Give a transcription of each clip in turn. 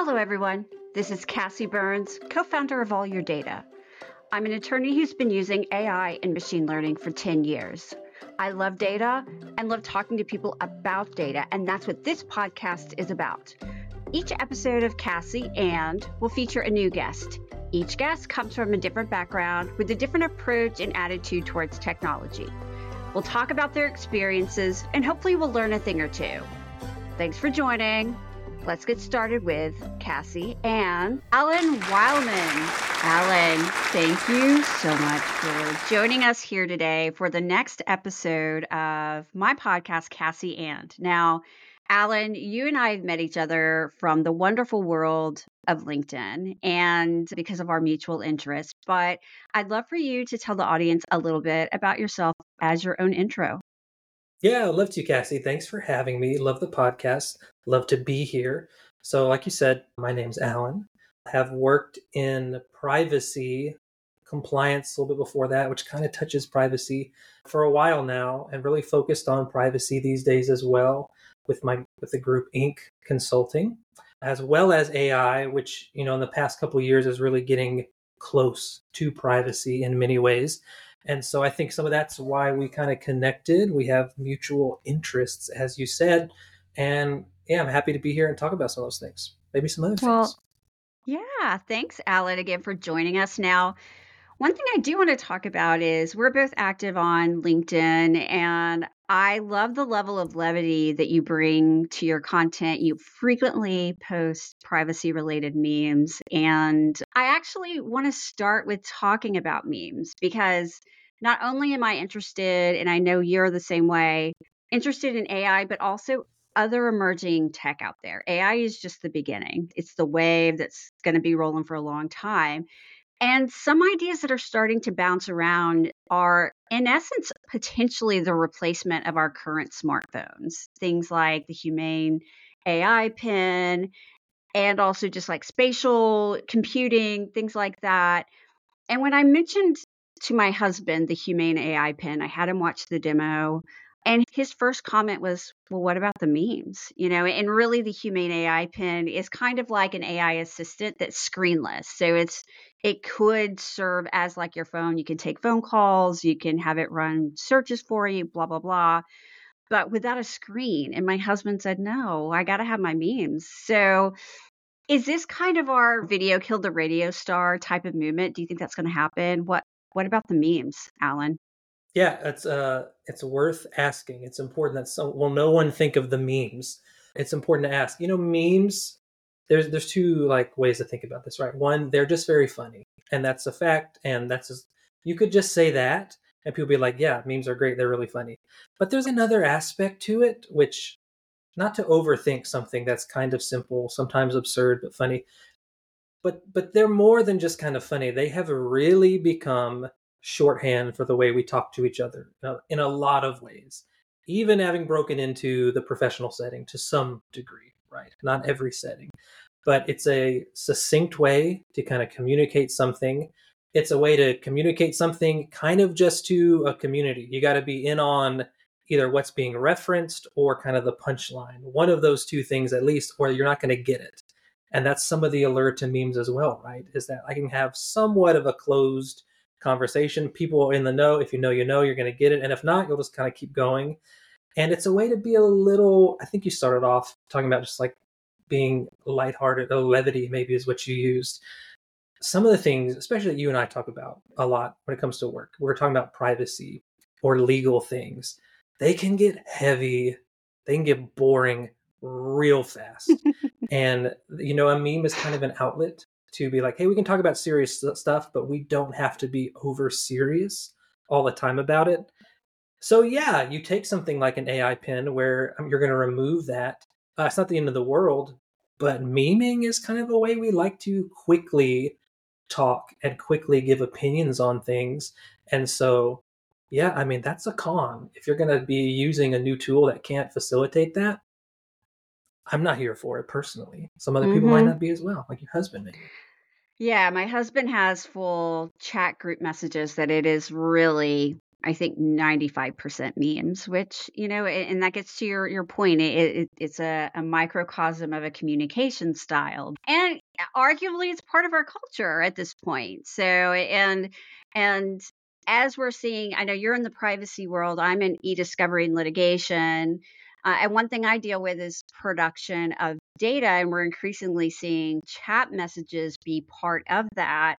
Hello, everyone. This is Kassi Burns, co founder of All Your Data. I'm an attorney who's been using AI and machine learning for 10 years. I love data and love talking to people about data, and that's what this podcast is about. Each episode of Kassi and will feature a new guest. Each guest comes from a different background with a different approach and attitude towards technology. We'll talk about their experiences and hopefully we'll learn a thing or two. Thanks for joining. Let's get started with Kassi and Alan Wilemon. Alan, thank you so much for joining us here today for the next episode of my podcast, Kassi and. Now, Alan, you and I have met each other from the wonderful world of LinkedIn and because of our mutual interest. But I'd love for you to tell the audience a little bit about yourself as your own intro. Yeah, I love to, Kassi. Thanks for having me. Love the podcast. Love to be here. So, like you said, my name's Alan. I have worked in privacy compliance a little bit before that, which kind of touches privacy for a while now, and really focused on privacy these days as well with my with the group INQ Consulting, as well as AI, which you know in the past couple years is really getting close to privacy in many ways. And so I think some of that's why we kind of connected. We have mutual interests, as you said. And yeah, I'm happy to be here and talk about some of those things. Maybe some other well, things. Yeah, thanks, Alan, again for joining us. Now, one thing I do want to talk about is we're both active on LinkedIn, and I love the level of levity that you bring to your content. You frequently post privacy related memes, and I actually want to start with talking about memes because not only am I interested, and I know you're the same way, interested in AI, but also other emerging tech out there. AI is just the beginning, it's the wave that's going to be rolling for a long time. And some ideas that are starting to bounce around are, in essence, potentially the replacement of our current smartphones. Things like the Humane AI pin, and also just like spatial computing, things like that. And when I mentioned to my husband the Humane AI pin, I had him watch the demo. And his first comment was, Well, what about the memes? You know, and really the Humane AI pin is kind of like an AI assistant that's screenless. So it's it could serve as like your phone. You can take phone calls, you can have it run searches for you, blah, blah, blah. But without a screen. And my husband said, No, I gotta have my memes. So is this kind of our video killed the radio star type of movement? Do you think that's gonna happen? What what about the memes, Alan? Yeah, it's uh it's worth asking. It's important that some well no one think of the memes. It's important to ask. You know, memes there's there's two like ways to think about this, right? One, they're just very funny, and that's a fact, and that's just, you could just say that, and people be like, yeah, memes are great, they're really funny. But there's another aspect to it, which not to overthink something that's kind of simple, sometimes absurd but funny, but but they're more than just kind of funny. They have really become shorthand for the way we talk to each other uh, in a lot of ways, even having broken into the professional setting to some degree, right? Not every setting, but it's a succinct way to kind of communicate something. It's a way to communicate something kind of just to a community. You got to be in on either what's being referenced or kind of the punchline. One of those two things at least, or you're not going to get it. And that's some of the alert to memes as well, right? Is that I can have somewhat of a closed conversation. People in the know, if you know, you know, you're going to get it. And if not, you'll just kind of keep going. And it's a way to be a little, I think you started off talking about just like being lighthearted, or levity maybe is what you used. Some of the things, especially that you and I talk about a lot when it comes to work, we're talking about privacy or legal things. They can get heavy, they can get boring real fast. and, you know, a meme is kind of an outlet to be like, hey, we can talk about serious stuff, but we don't have to be over serious all the time about it. So yeah, you take something like an AI pin where um, you're going to remove that. Uh, it's not the end of the world, but memeing is kind of a way we like to quickly talk and quickly give opinions on things. And so, yeah, I mean that's a con. If you're going to be using a new tool that can't facilitate that, I'm not here for it personally. Some other people might mm-hmm. not be as well, like your husband maybe. Yeah, my husband has full chat group messages that it is really I think 95% memes, which, you know, and that gets to your, your point. It, it, it's a, a microcosm of a communication style. And arguably it's part of our culture at this point. So, and, and as we're seeing, I know you're in the privacy world, I'm in e discovery and litigation. Uh, and one thing I deal with is production of data, and we're increasingly seeing chat messages be part of that.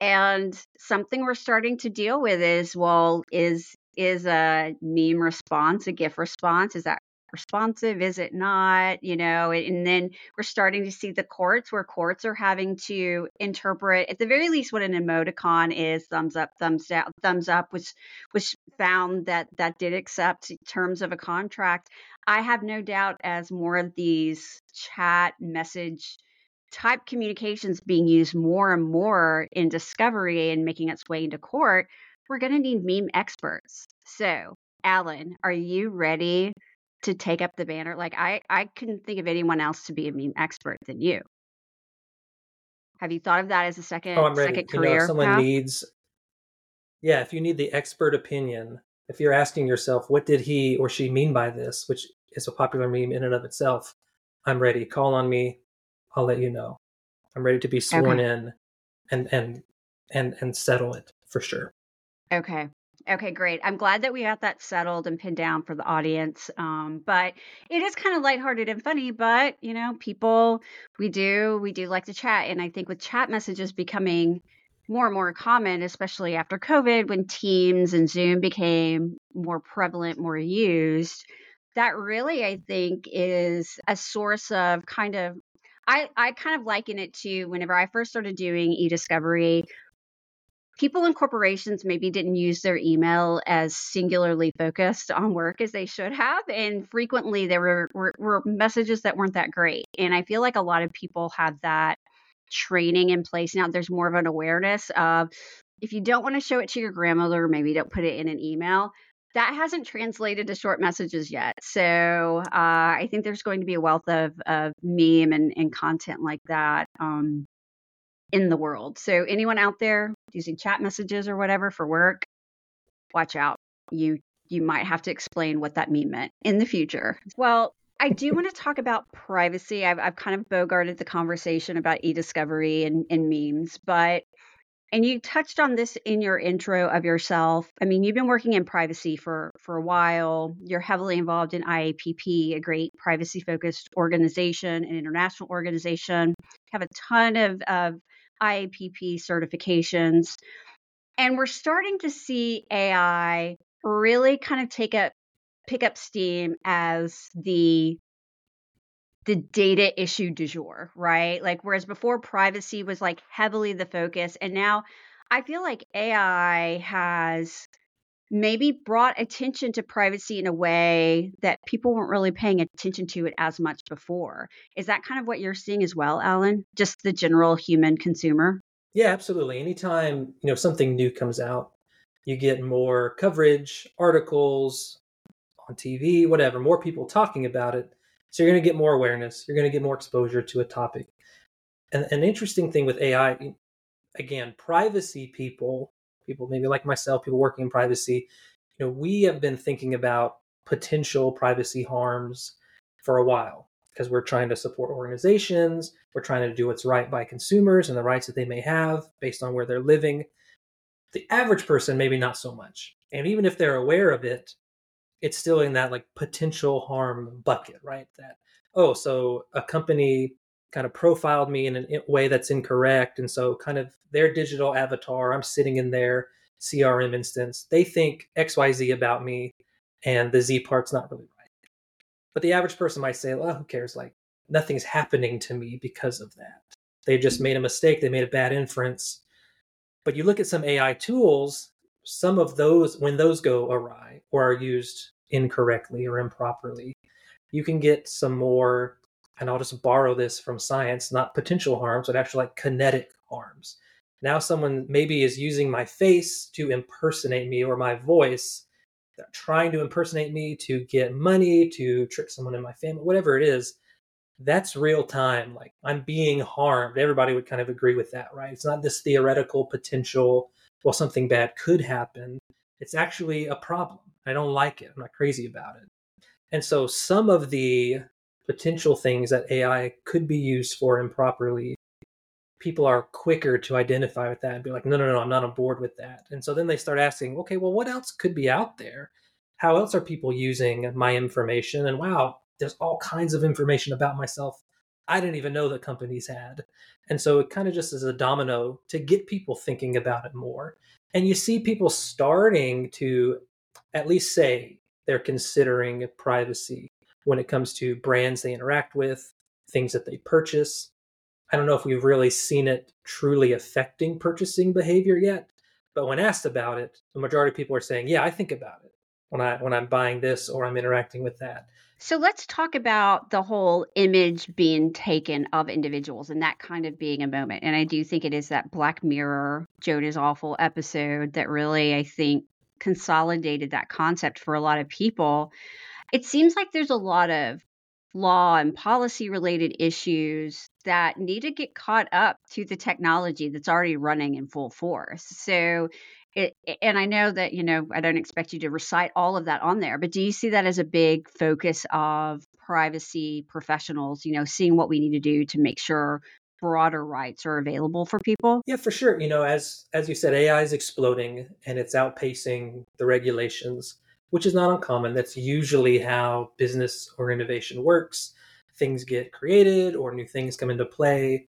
And something we're starting to deal with is well, is is a meme response a GIF response? Is that responsive? Is it not? You know, and then we're starting to see the courts where courts are having to interpret, at the very least, what an emoticon is thumbs up, thumbs down, thumbs up, which which found that that did accept terms of a contract. I have no doubt as more of these chat message type communications being used more and more in discovery and making its way into court, we're going to need meme experts. So, Alan, are you ready to take up the banner? Like, I, I couldn't think of anyone else to be a meme expert than you. Have you thought of that as a oh, second, oh, I'm ready. second you career? Know, if someone path? needs, yeah, if you need the expert opinion, if you're asking yourself, what did he or she mean by this, which is a popular meme in and of itself, I'm ready. Call on me. I'll let you know. I'm ready to be sworn okay. in and and and and settle it for sure. Okay. Okay, great. I'm glad that we got that settled and pinned down for the audience. Um, but it is kind of lighthearted and funny, but you know, people we do we do like to chat. And I think with chat messages becoming more and more common, especially after COVID, when Teams and Zoom became more prevalent, more used, that really I think is a source of kind of I, I kind of liken it to whenever I first started doing e-discovery, people in corporations maybe didn't use their email as singularly focused on work as they should have. And frequently there were, were, were messages that weren't that great. And I feel like a lot of people have that training in place now. There's more of an awareness of if you don't want to show it to your grandmother, maybe don't put it in an email that hasn't translated to short messages yet. So uh, I think there's going to be a wealth of, of meme and, and content like that um, in the world. So anyone out there using chat messages or whatever for work, watch out. You you might have to explain what that meme meant in the future. Well, I do want to talk about privacy. I've, I've kind of bogarted the conversation about e-discovery and, and memes, but and you touched on this in your intro of yourself. I mean, you've been working in privacy for for a while. You're heavily involved in IAPP, a great privacy focused organization, an international organization. You have a ton of, of IAPP certifications. And we're starting to see AI really kind of take up pick up steam as the the data issue du jour, right? Like, whereas before privacy was like heavily the focus, and now I feel like AI has maybe brought attention to privacy in a way that people weren't really paying attention to it as much before. Is that kind of what you're seeing as well, Alan? Just the general human consumer? Yeah, absolutely. Anytime, you know, something new comes out, you get more coverage, articles on TV, whatever, more people talking about it so you're going to get more awareness. You're going to get more exposure to a topic. And an interesting thing with AI, again, privacy people, people maybe like myself, people working in privacy, you know, we have been thinking about potential privacy harms for a while because we're trying to support organizations, we're trying to do what's right by consumers and the rights that they may have based on where they're living. The average person, maybe not so much. And even if they're aware of it, it's still in that like potential harm bucket, right? That, oh, so a company kind of profiled me in a way that's incorrect. And so, kind of their digital avatar, I'm sitting in their CRM instance, they think XYZ about me, and the Z part's not really right. But the average person might say, well, who cares? Like, nothing's happening to me because of that. They just made a mistake, they made a bad inference. But you look at some AI tools, some of those, when those go awry or are used incorrectly or improperly, you can get some more, and I'll just borrow this from science, not potential harms, but actually like kinetic harms. Now, someone maybe is using my face to impersonate me or my voice, They're trying to impersonate me to get money, to trick someone in my family, whatever it is. That's real time. Like I'm being harmed. Everybody would kind of agree with that, right? It's not this theoretical potential, well, something bad could happen it's actually a problem. I don't like it. I'm not crazy about it. And so some of the potential things that AI could be used for improperly, people are quicker to identify with that and be like, no, no, no, I'm not on board with that. And so then they start asking, okay, well, what else could be out there? How else are people using my information? And wow, there's all kinds of information about myself I didn't even know that companies had. And so it kind of just is a domino to get people thinking about it more. And you see people starting to at least say they're considering privacy when it comes to brands they interact with, things that they purchase. I don't know if we've really seen it truly affecting purchasing behavior yet, but when asked about it, the majority of people are saying, "Yeah, I think about it when I when I'm buying this or I'm interacting with that." So let's talk about the whole image being taken of individuals and that kind of being a moment. And I do think it is that Black Mirror, Joan is Awful episode that really, I think, consolidated that concept for a lot of people. It seems like there's a lot of law and policy related issues that need to get caught up to the technology that's already running in full force. So it, and I know that, you know, I don't expect you to recite all of that on there, but do you see that as a big focus of privacy professionals, you know, seeing what we need to do to make sure broader rights are available for people? Yeah, for sure. You know, as as you said, AI is exploding and it's outpacing the regulations, which is not uncommon. That's usually how business or innovation works. Things get created or new things come into play,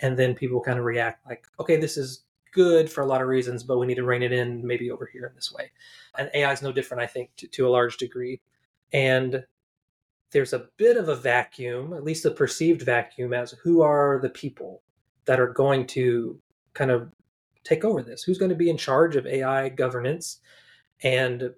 and then people kind of react like, okay, this is good for a lot of reasons, but we need to rein it in maybe over here in this way. And AI is no different, I think, to, to a large degree. And there's a bit of a vacuum, at least a perceived vacuum, as who are the people that are going to kind of take over this? Who's going to be in charge of AI governance? And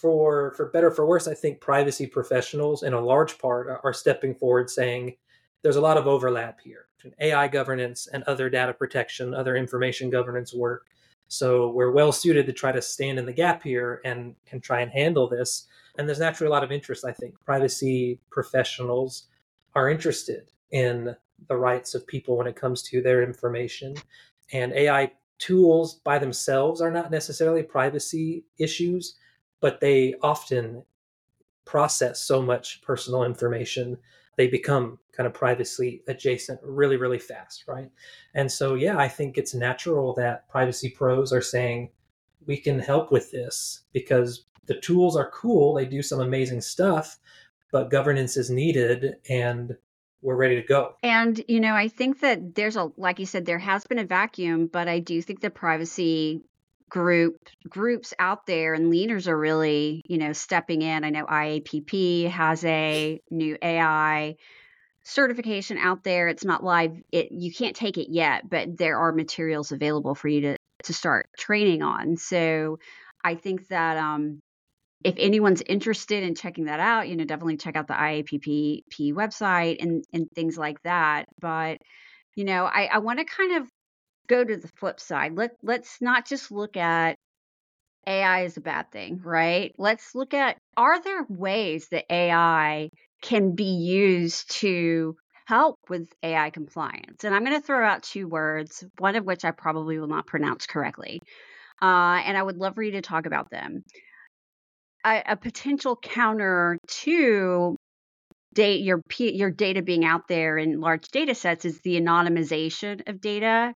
for for better for worse, I think privacy professionals, in a large part, are stepping forward, saying there's a lot of overlap here between AI governance and other data protection, other information governance work. So we're well suited to try to stand in the gap here and and try and handle this. And there's naturally a lot of interest, I think. Privacy professionals are interested in the rights of people when it comes to their information. And AI tools by themselves are not necessarily privacy issues, but they often process so much personal information they become kind of privacy adjacent really, really fast, right? And so, yeah, I think it's natural that privacy pros are saying we can help with this because the tools are cool, they do some amazing stuff, but governance is needed and we're ready to go. And, you know, I think that there's a, like you said, there has been a vacuum, but I do think the privacy group groups out there and leaders are really you know stepping in. I know iapp has a new ai certification out there. It's not live it you can't take it yet but there are materials available for you to to start training on. So i think that um if anyone's interested in checking that out you know definitely check out the iapp website and and things like that. But you know i i want to kind of go to the flip side. Let let's not just look at AI as a bad thing, right? Let's look at are there ways that AI can be used to help with AI compliance? And I'm going to throw out two words, one of which I probably will not pronounce correctly. Uh, and I would love for you to talk about them. A, a potential counter to data, your your data being out there in large data sets is the anonymization of data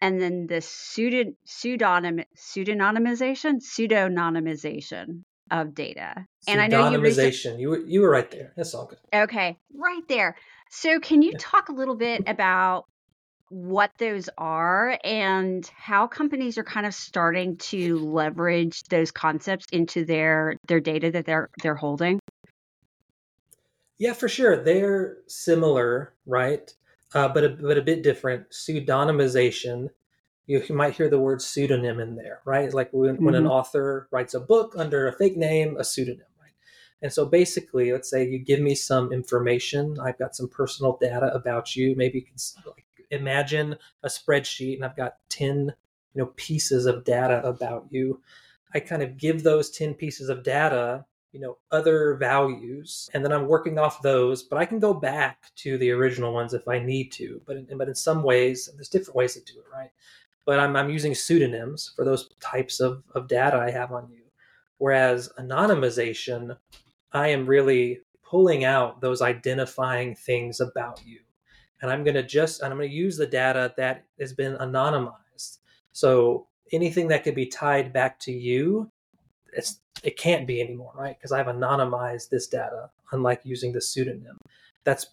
and then the pseudo, pseudonym pseudonymization pseudonymization of data. And I know you recent- you were you were right there. That's all good. Okay, right there. So can you yeah. talk a little bit about what those are and how companies are kind of starting to leverage those concepts into their their data that they're they're holding? Yeah, for sure. They're similar, right? Uh, but a, but a bit different. Pseudonymization. You, you, might hear the word pseudonym in there, right? Like when, mm-hmm. when an mm-hmm. author writes a book under a fake name, a pseudonym, right? And so basically, let's say you give me some information. I've got some personal data about you. Maybe you can like, imagine a spreadsheet, and I've got ten you know pieces of data about you. I kind of give those ten pieces of data you know other values and then i'm working off those but i can go back to the original ones if i need to but in, but in some ways there's different ways to do it right but i'm, I'm using pseudonyms for those types of, of data i have on you Whereas anonymization, I am really pulling out those identifying things about you. And I'm going to just, and I'm going to use the data that has been anonymized. So anything that could be tied back to you, it's, it can't be anymore, right? Because I've anonymized this data, unlike using the pseudonym. That's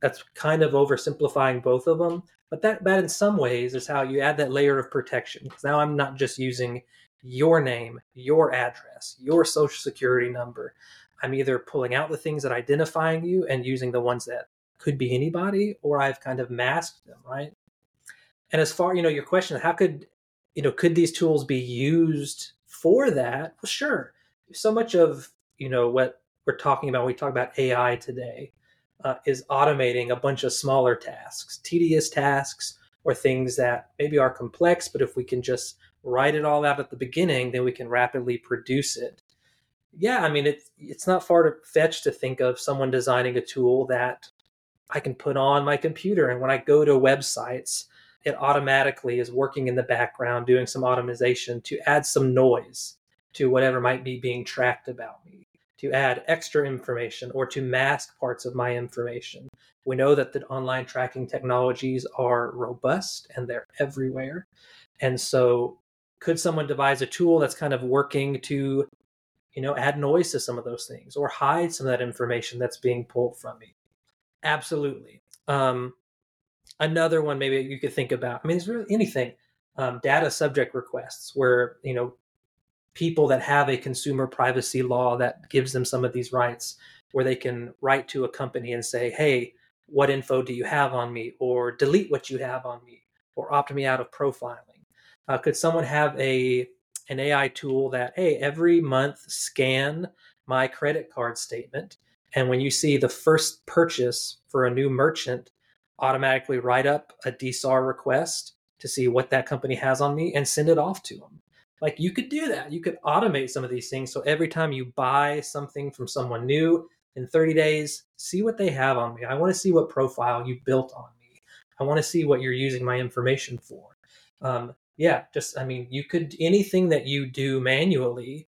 that's kind of oversimplifying both of them, but that that in some ways is how you add that layer of protection. Because now I'm not just using your name, your address, your social security number. I'm either pulling out the things that identifying you and using the ones that could be anybody, or I've kind of masked them, right? And as far, you know, your question, how could, you know, could these tools be used for that? Well, sure. So much of, you know, what we're talking about, we talk about AI today, uh, is automating a bunch of smaller tasks, tedious tasks, or things that maybe are complex, but if we can just write it all out at the beginning, then we can rapidly produce it. Yeah, I mean, it's it's not far to fetch to think of someone designing a tool that I can put on my computer, and when I go to websites, it automatically is working in the background, doing some automation to add some noise to whatever might be being tracked about me, to add extra information or to mask parts of my information. We know that the online tracking technologies are robust and they're everywhere. And so could someone devise a tool that's kind of working to you know add noise to some of those things or hide some of that information that's being pulled from me absolutely um, another one maybe you could think about. I mean it's really anything um, data subject requests where you know people that have a consumer privacy law that gives them some of these rights where they can write to a company and say hey what info do you have on me? or delete what you have on me or opt me out of profiling. Uh, could someone have a an AI tool that hey every month scan my credit card statement and when you see the first purchase for a new merchant automatically write up a DSAR request to see what that company has on me and send it off to them. Like you could do that. You could automate some of these things. So every time you buy something from someone new in 30 days, see what they have on me. I want to see what profile you built on me. I want to see what you're using my information for. Um, yeah, just I mean, you could anything that you do manually,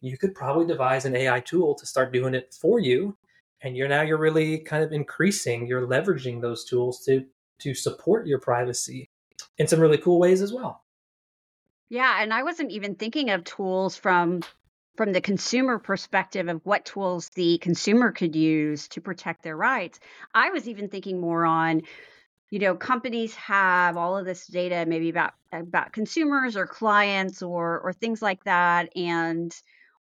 you could probably devise an AI tool to start doing it for you. And you're now you're really kind of increasing, you're leveraging those tools to to support your privacy in some really cool ways as well. Yeah, and I wasn't even thinking of tools from from the consumer perspective of what tools the consumer could use to protect their rights. I was even thinking more on you know companies have all of this data maybe about about consumers or clients or or things like that and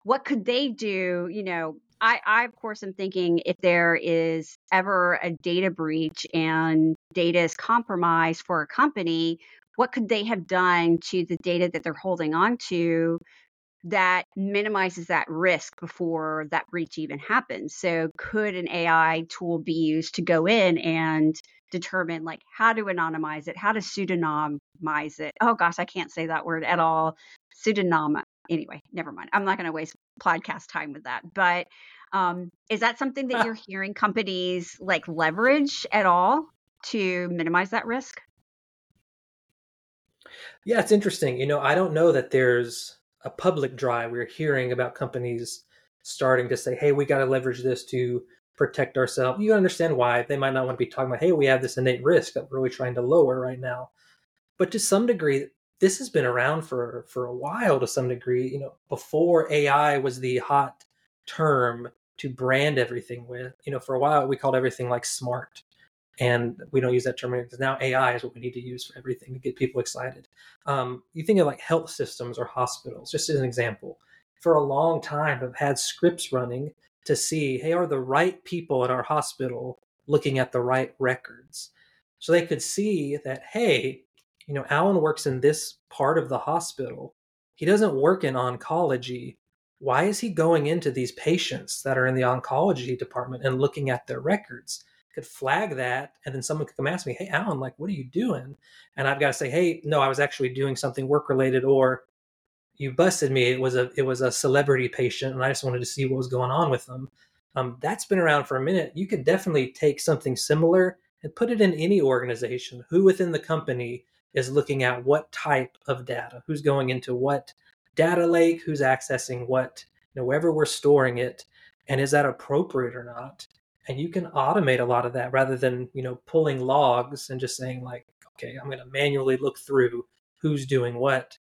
what could they do you know I, I of course am thinking if there is ever a data breach and data is compromised for a company what could they have done to the data that they're holding on to that minimizes that risk before that breach even happens so could an ai tool be used to go in and determine like how to anonymize it, how to pseudonymize it. Oh gosh, I can't say that word at all. Pseudonym. Anyway, never mind. I'm not going to waste podcast time with that. But um, is that something that you're hearing companies like leverage at all to minimize that risk? Yeah, it's interesting. You know, I don't know that there's a public drive. We're hearing about companies starting to say, hey, we got to leverage this to protect ourselves. You understand why they might not want to be talking about, hey, we have this innate risk that we're really trying to lower right now. But to some degree, this has been around for for a while. To some degree, you know, before AI was the hot term to brand everything with. You know, for a while we called everything like smart, and we don't use that term anymore because now AI is what we need to use for everything to get people excited. Um, you think of like health systems or hospitals, just as an example. For a long time, have had scripts running to see, hey, are the right people at our hospital looking at the right records? So they could see that, hey, you know, Alan works in this part of the hospital. He doesn't work in oncology. Why is he going into these patients that are in the oncology department and looking at their records? Could flag that, and then someone could come ask me, "Hey, Alan, like, what are you doing?" And I've got to say, "Hey, no, I was actually doing something work related," or you busted me. It was a it was a celebrity patient, and I just wanted to see what was going on with them. Um, that's been around for a minute. You could definitely take something similar and put it in any organization. Who within the company is looking at what type of data? Who's going into what data lake? Who's accessing what you know, wherever we're storing it, and is that appropriate or not? And you can automate a lot of that rather than you know pulling logs and just saying like, okay, I'm going to manually look through who's doing what.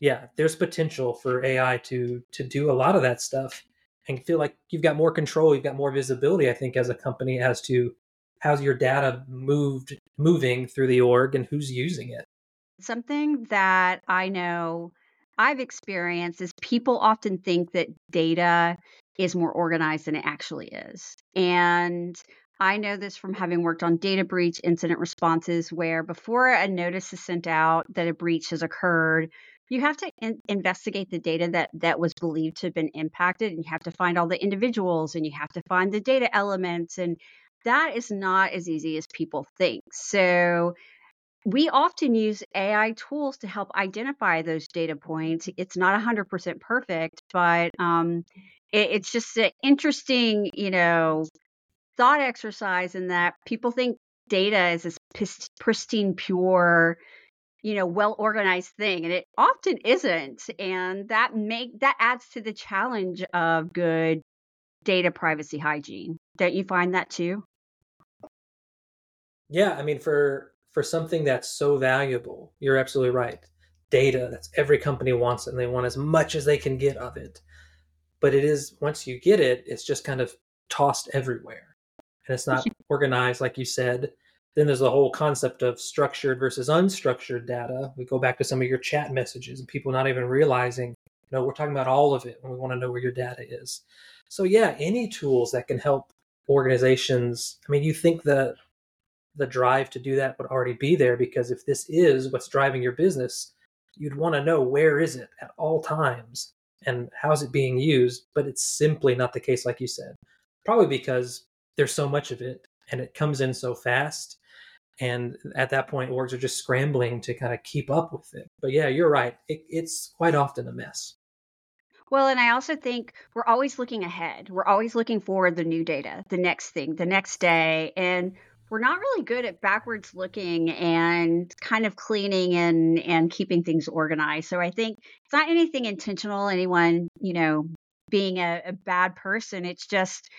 Yeah, there's potential for AI to to do a lot of that stuff and feel like you've got more control, you've got more visibility. I think as a company as to how's your data moved moving through the org and who's using it. Something that I know I've experienced is people often think that data is more organized than it actually is. And I know this from having worked on data breach incident responses, where before a notice is sent out that a breach has occurred, you have to in- investigate the data that that was believed to have been impacted, and you have to find all the individuals, and you have to find the data elements, and that is not as easy as people think. So we often use AI tools to help identify those data points. It's not 100% perfect, but um, it, it's just an interesting, you know, thought exercise in that people think data is this pristine, pure, you know, well organized thing, and it often isn't. And that make that adds to the challenge of good data privacy hygiene. Don't you find that too? Yeah, I mean, for for something that's so valuable, you're absolutely right. Data, that's every company wants it and they want as much as they can get of it. But it is once you get it, it's just kind of tossed everywhere. And it's not organized like you said. Then there's the whole concept of structured versus unstructured data. We go back to some of your chat messages and people not even realizing, you know, we're talking about all of it when we want to know where your data is. So yeah, any tools that can help organizations. I mean, you think that the drive to do that would already be there because if this is what's driving your business, you'd want to know where is it at all times and how's it being used. But it's simply not the case, like you said. Probably because there's so much of it and it comes in so fast. And at that point, orgs are just scrambling to kind of keep up with it. But yeah, you're right. It, it's quite often a mess. Well, and I also think we're always looking ahead. We're always looking forward the new data, the next thing, the next day. And we're not really good at backwards looking and kind of cleaning and and keeping things organized. So I think it's not anything intentional, anyone, you know, being a, a bad person. It's just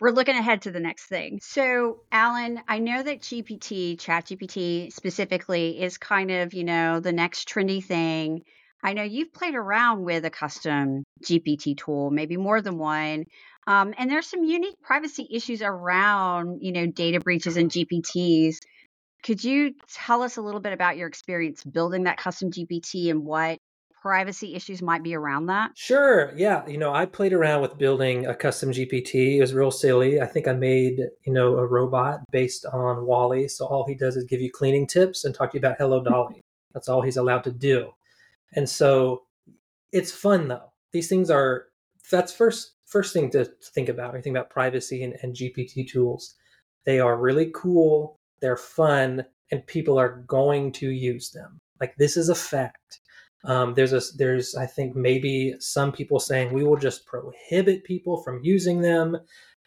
we're looking ahead to the next thing. So, Alan, I know that GPT, ChatGPT specifically, is kind of, you know, the next trendy thing. I know you've played around with a custom GPT tool, maybe more than one. Um, and there's some unique privacy issues around, you know, data breaches and GPTs. Could you tell us a little bit about your experience building that custom GPT and what privacy issues might be around that? Sure. Yeah. You know, I played around with building a custom GPT. It was real silly. I think I made, you know, a robot based on WALL-E. So all he does is give you cleaning tips and talk to you about Hello Dolly. That's all he's allowed to do. And so it's fun though. These things are that's first first thing to think about when you think about privacy and, and GPT tools. They are really cool, they're fun, and people are going to use them. Like this is a fact. Um, there's a there's I think maybe some people saying we will just prohibit people from using them.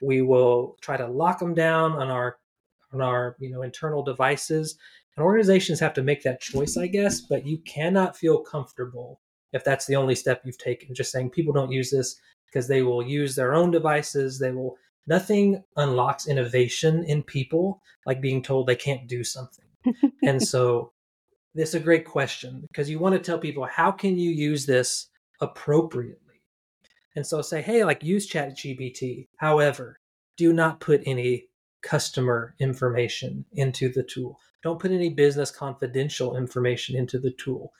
We will try to lock them down on our on our you know internal devices. And organizations have to make that choice, I guess. But you cannot feel comfortable if that's the only step you've taken. Just saying people don't use this because they will use their own devices. They will, nothing unlocks innovation in people like being told they can't do something. and so this is a great question because you want to tell people how can you use this appropriately? And so say, hey, like use ChatGPT. However, do not put any customer information into the tool. Don't put any business confidential information into the tool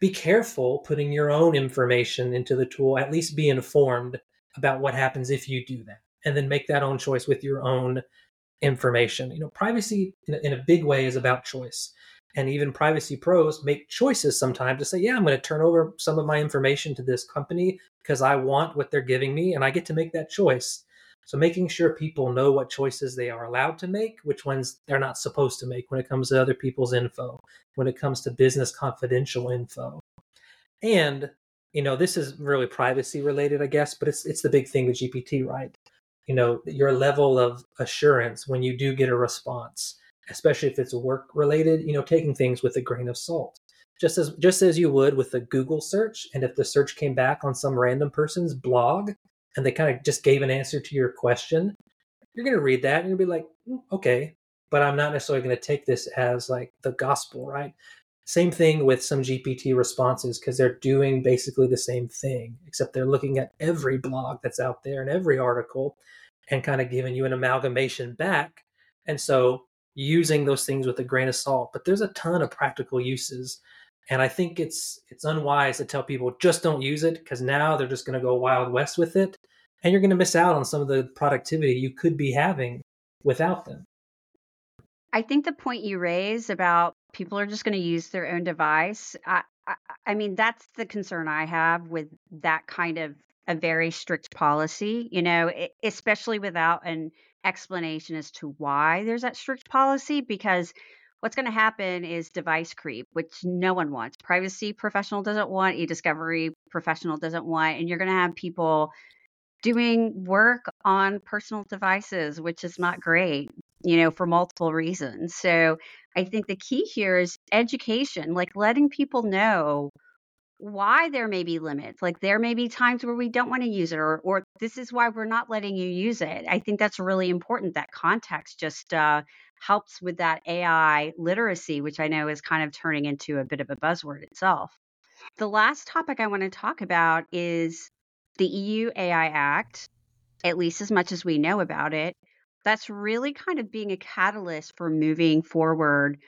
be careful putting your own information into the tool, at least be informed about what happens if you do that, and then make that own choice with your own information. You know, privacy in a, in a big way is about choice. And even privacy pros make choices sometimes to say, yeah, I'm going to turn over some of my information to this company because I want what they're giving me and I get to make that choice. So making sure people know what choices they are allowed to make, which ones they're not supposed to make when it comes to other people's info, when it comes to business confidential info. And, you know, this is really privacy related, I guess, but it's it's the big thing with GPT, right? You know, your level of assurance when you do get a response, especially if it's work related, you know, taking things with a grain of salt. just as just as you would with a Google search. And if the search came back on some random person's blog and they kind of just gave an answer to your question, you're going to read that and you'll be like, mm, okay, but I'm not necessarily going to take this as like the gospel, right? Same thing with some GPT responses because they're doing basically the same thing, except they're looking at every blog that's out there and every article and kind of giving you an amalgamation back. And so using those things with a grain of salt. But there's a ton of practical uses. And I think it's it's unwise to tell people just don't use it because now they're just going to go wild west with it and you're going to miss out on some of the productivity you could be having without them. I think the point you raise about people are just going to use their own device. I, I, I mean, that's the concern I have with that kind of a very strict policy, you know, especially without an explanation as to why there's that strict policy, because what's going to happen is device creep, which no one wants. Privacy professional doesn't want, e discovery professional doesn't want, and you're going to have people doing work on personal devices, which is not great you know, for multiple reasons. So I think the key here is education, like letting people know why there may be limits. Like there may be times where we don't want to use it, or, or this is why we're not letting you use it. I think that's really important. That context just uh, helps with that AI literacy, which I know is kind of turning into a bit of a buzzword itself. The last topic I want to talk about is the EU AI Act, at least as much as we know about it that's really kind of being a catalyst for moving forward,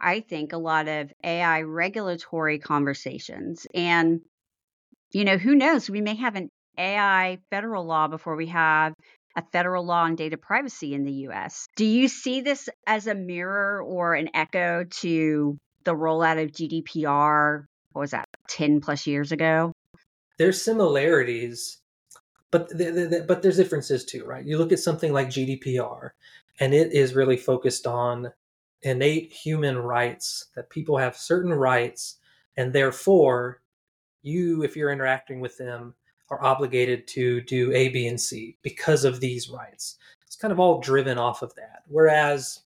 I think, a lot of AI regulatory conversations. And, you know, who knows? We may have an AI federal law before we have a federal law on data privacy in the US. Do you see this as a mirror or an echo to the rollout of GDPR? What was that, 10 plus years ago? There's similarities but the, the, the, but there's differences too, right? You look at something like GDPR, and it is really focused on innate human rights that people have certain rights, and therefore, you, if you're interacting with them, are obligated to do A, B, and C because of these rights. It's kind of all driven off of that. Whereas,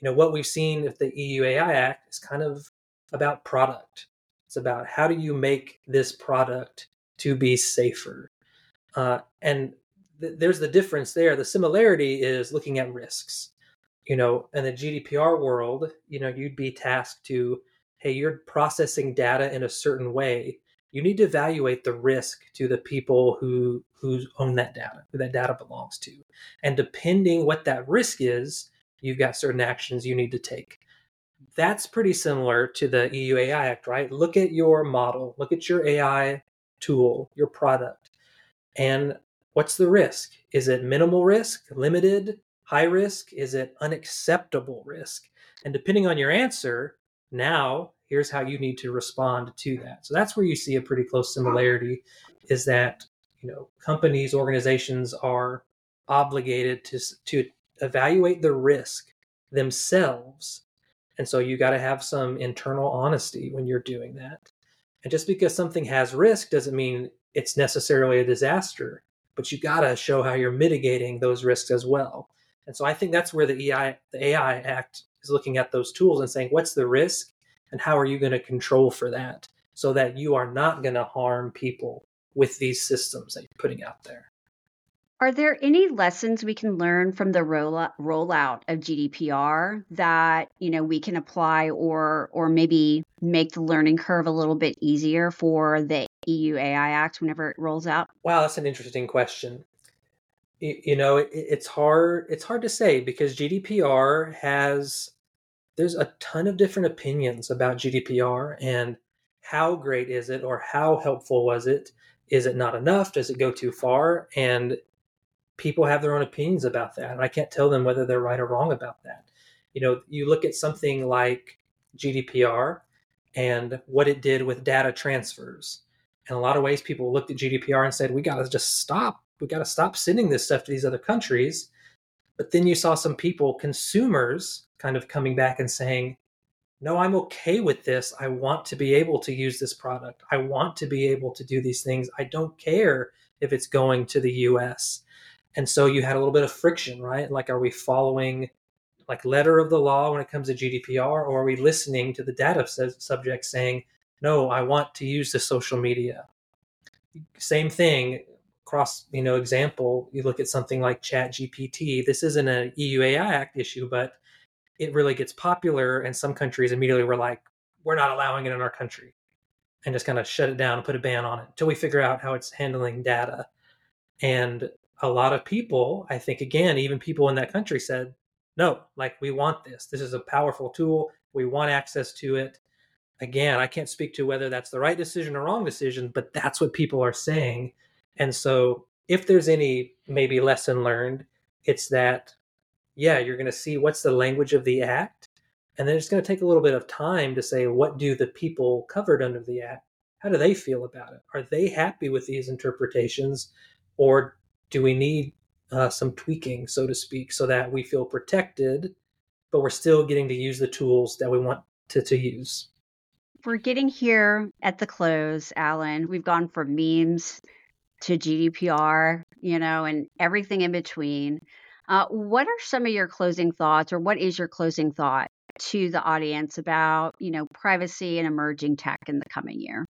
you know, what we've seen with the EU AI Act is kind of about product. It's about how do you make this product to be safer uh, and th- there's the difference there. The similarity is looking at risks. You know, in the GDPR world, you know, you'd be tasked to, hey, you're processing data in a certain way. You need to evaluate the risk to the people who who own that data, who that data belongs to. And depending what that risk is, you've got certain actions you need to take. That's pretty similar to the EU AI Act, right? Look at your model, look at your AI tool, your product and what's the risk? Is it minimal risk, limited, high risk? Is it unacceptable risk? And depending on your answer, now here's how you need to respond to that. So that's where you see a pretty close similarity is that, you know, companies, organizations are obligated to to evaluate the risk themselves. And so you got to have some internal honesty when you're doing that. And just because something has risk doesn't mean it's necessarily a disaster, but you got to show how you're mitigating those risks as well. And so I think that's where the AI, the AI Act is looking at those tools and saying, what's the risk and how are you going to control for that so that you are not going to harm people with these systems that you're putting out there. Are there any lessons we can learn from the rollout of GDPR that you know we can apply, or or maybe make the learning curve a little bit easier for the EU AI Act whenever it rolls out? Wow, that's an interesting question. You, you know, it, it's hard. It's hard to say because GDPR has there's a ton of different opinions about GDPR and how great is it or how helpful was it? Is it not enough? Does it go too far? And people have their own opinions about that. And I can't tell them whether they're right or wrong about that. You know, you look at something like GDPR and what it did with data transfers. In a lot of ways, people looked at GDPR and said, we got to just stop. We got to stop sending this stuff to these other countries. But then you saw some people, consumers, kind of coming back and saying, no, I'm okay with this. I want to be able to use this product. I want to be able to do these things. I don't care if it's going to the US. And so you had a little bit of friction, right? Like, are we following like letter of the law when it comes to GDPR, or are we listening to the data subject saying, no, I want to use the social media? Same thing, cross, you know, example, you look at something like Chat GPT. This isn't an EU AI Act issue, but it really gets popular, and some countries immediately were like, we're not allowing it in our country and just kind of shut it down and put a ban on it until we figure out how it's handling data. And a lot of people, I think, again, even people in that country said, no, like we want this. This is a powerful tool. We want access to it. Again, I can't speak to whether that's the right decision or wrong decision, but that's what people are saying. And so, if there's any maybe lesson learned, it's that, yeah, you're going to see what's the language of the act. And then it's going to take a little bit of time to say, what do the people covered under the act, how do they feel about it? Are they happy with these interpretations? Or do we need uh, some tweaking, so to speak, so that we feel protected, but we're still getting to use the tools that we want to, to use? We're getting here at the close, Alan. We've gone from memes to GDPR, you know, and everything in between. Uh, what are some of your closing thoughts, or what is your closing thought to the audience about, you know, privacy and emerging tech in the coming year?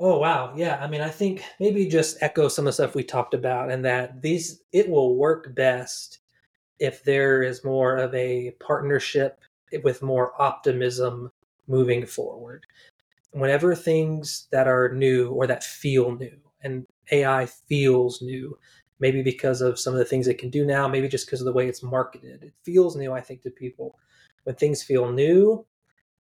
Oh wow, yeah. I mean, I think maybe just echo some of the stuff we talked about, and that these it will work best if there is more of a partnership with more optimism moving forward. Whenever things that are new or that feel new, and AI feels new, maybe because of some of the things it can do now, maybe just because of the way it's marketed, it feels new. I think to people when things feel new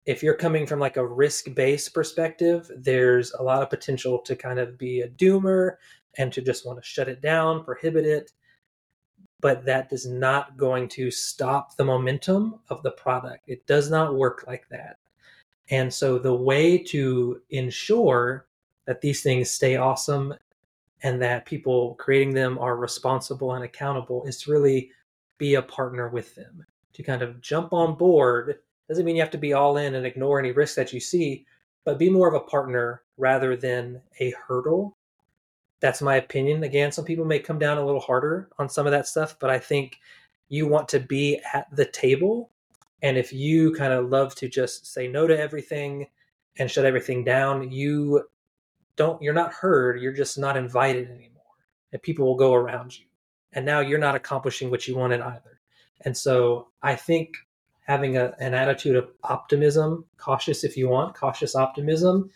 if you're coming from like a risk based perspective, there's a lot of potential to kind of be a doomer and to just want to shut it down, prohibit it. But that is not going to stop the momentum of the product. It does not work like that. And so the way to ensure that these things stay awesome and that people creating them are responsible and accountable is to really be a partner with them, to kind of jump on board doesn't mean you have to be all in and ignore any risks that you see, but be more of a partner rather than a hurdle. That's my opinion. Again, some people may come down a little harder on some of that stuff, but I think you want to be at the table. And if you kind of love to just say no to everything and shut everything down, you don't, you're not heard. You're just not invited anymore. And people will go around you. And now you're not accomplishing what you wanted either. And so I think having a, an attitude of optimism, cautious if you want, cautious optimism,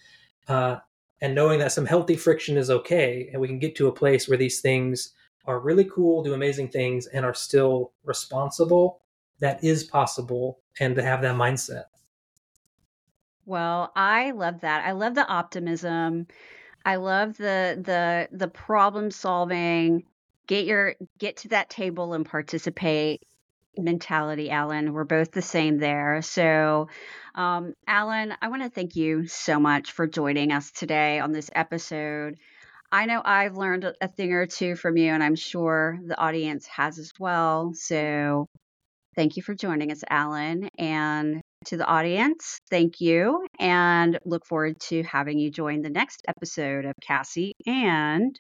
uh, and knowing that some healthy friction is okay, and we can get to a place where these things are really cool, do amazing things, and are still responsible. That is possible, and to have that mindset. Well, I love that. I love the optimism. I love the the the problem solving. Get your get to that table and participate mentality, Alan. We're both the same there. So, um, Alan, I want to thank you so much for joining us today on this episode. I know I've learned a thing or two from you, and I'm sure the audience has as well. So, thank you for joining us, Alan. And to the audience, thank you, and look forward to having you join the next episode of Kassi and